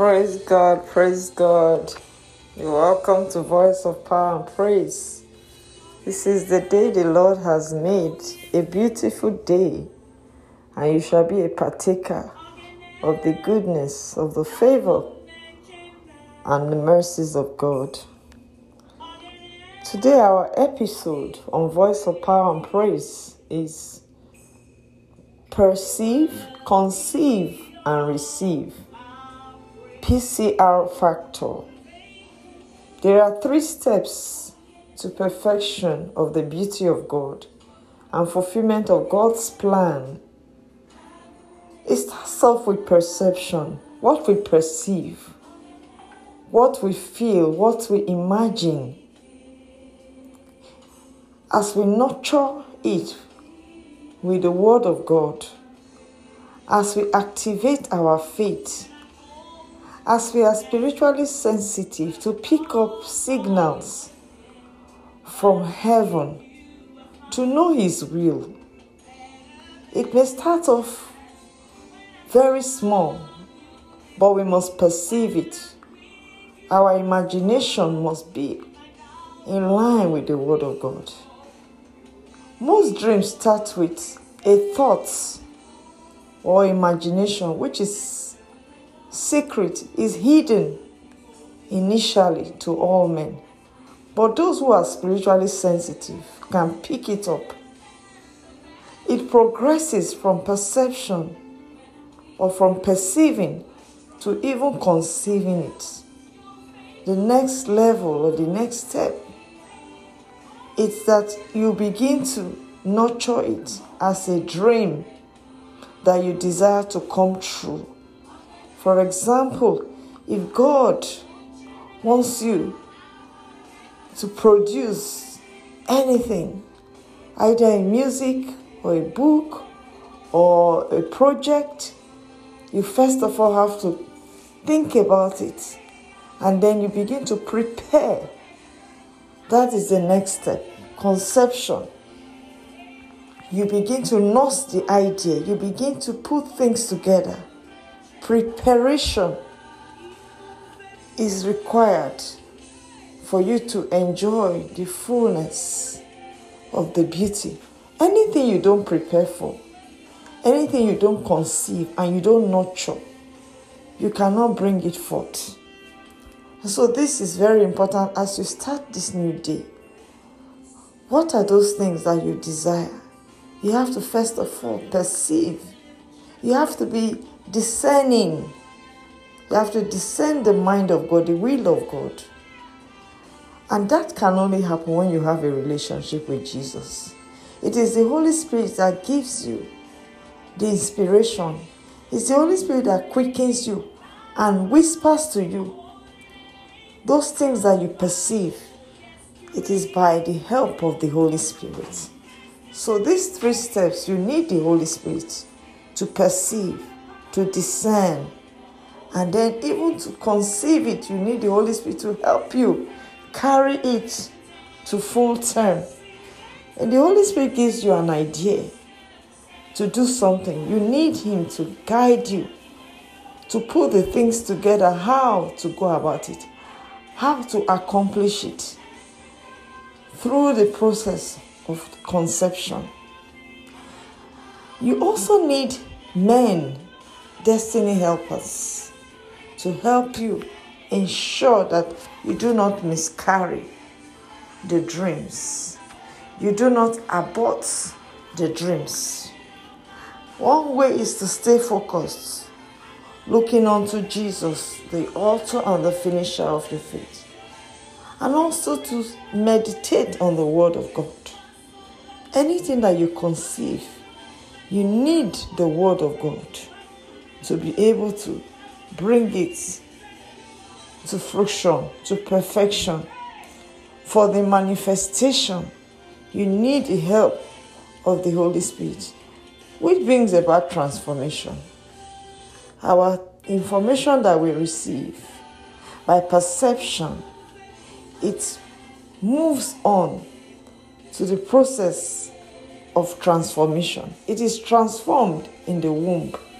Praise God, praise God. You're welcome to Voice of Power and Praise. This is the day the Lord has made, a beautiful day, and you shall be a partaker of the goodness, of the favor, and the mercies of God. Today, our episode on Voice of Power and Praise is Perceive, Conceive, and Receive. PCR factor. There are three steps to perfection of the beauty of God and fulfillment of God's plan. It starts off with perception, what we perceive, what we feel, what we imagine. As we nurture it with the Word of God, as we activate our faith, as we are spiritually sensitive to pick up signals from heaven to know His will. It may start off very small, but we must perceive it. Our imagination must be in line with the Word of God. Most dreams start with a thought or imagination, which is secret, is hidden initially to all men. But those who are spiritually sensitive can pick it up. It progresses from perception or from perceiving to even conceiving it. The next level or the next step is that you begin to nurture it as a dream that you desire to come true. For example, if God wants you to produce anything, either in music or a book or a project, you first of all have to think about it and then you begin to prepare. That is the next step conception. You begin to nurse the idea, you begin to put things together. Preparation is required for you to enjoy the fullness of the beauty. Anything you don't prepare for, anything you don't conceive and you don't nurture, you cannot bring it forth. So, this is very important as you start this new day. What are those things that you desire? You have to first of all perceive. You have to be discerning. You have to discern the mind of God, the will of God. And that can only happen when you have a relationship with Jesus. It is the Holy Spirit that gives you the inspiration. It's the Holy Spirit that quickens you and whispers to you those things that you perceive. It is by the help of the Holy Spirit. So, these three steps, you need the Holy Spirit to perceive, to discern, and then even to conceive it, you need the Holy Spirit to help you carry it to full term. And the Holy Spirit gives you an idea to do something. You need Him to guide you, to put the things together, how to go about it, how to accomplish it through the process of conception. You also need men, destiny helpers, to help you ensure that you do not miscarry the dreams. You do not abort the dreams. One way is to stay focused, looking unto Jesus, the author and the finisher of your faith, and also to meditate on the Word of God. Anything that you conceive, you need the Word of God to be able to bring it to fruition, to perfection. For the manifestation, you need the help of the Holy Spirit, which brings about transformation. Our information that we receive by perception, it moves on to the process of transformation. It is transformed in the womb.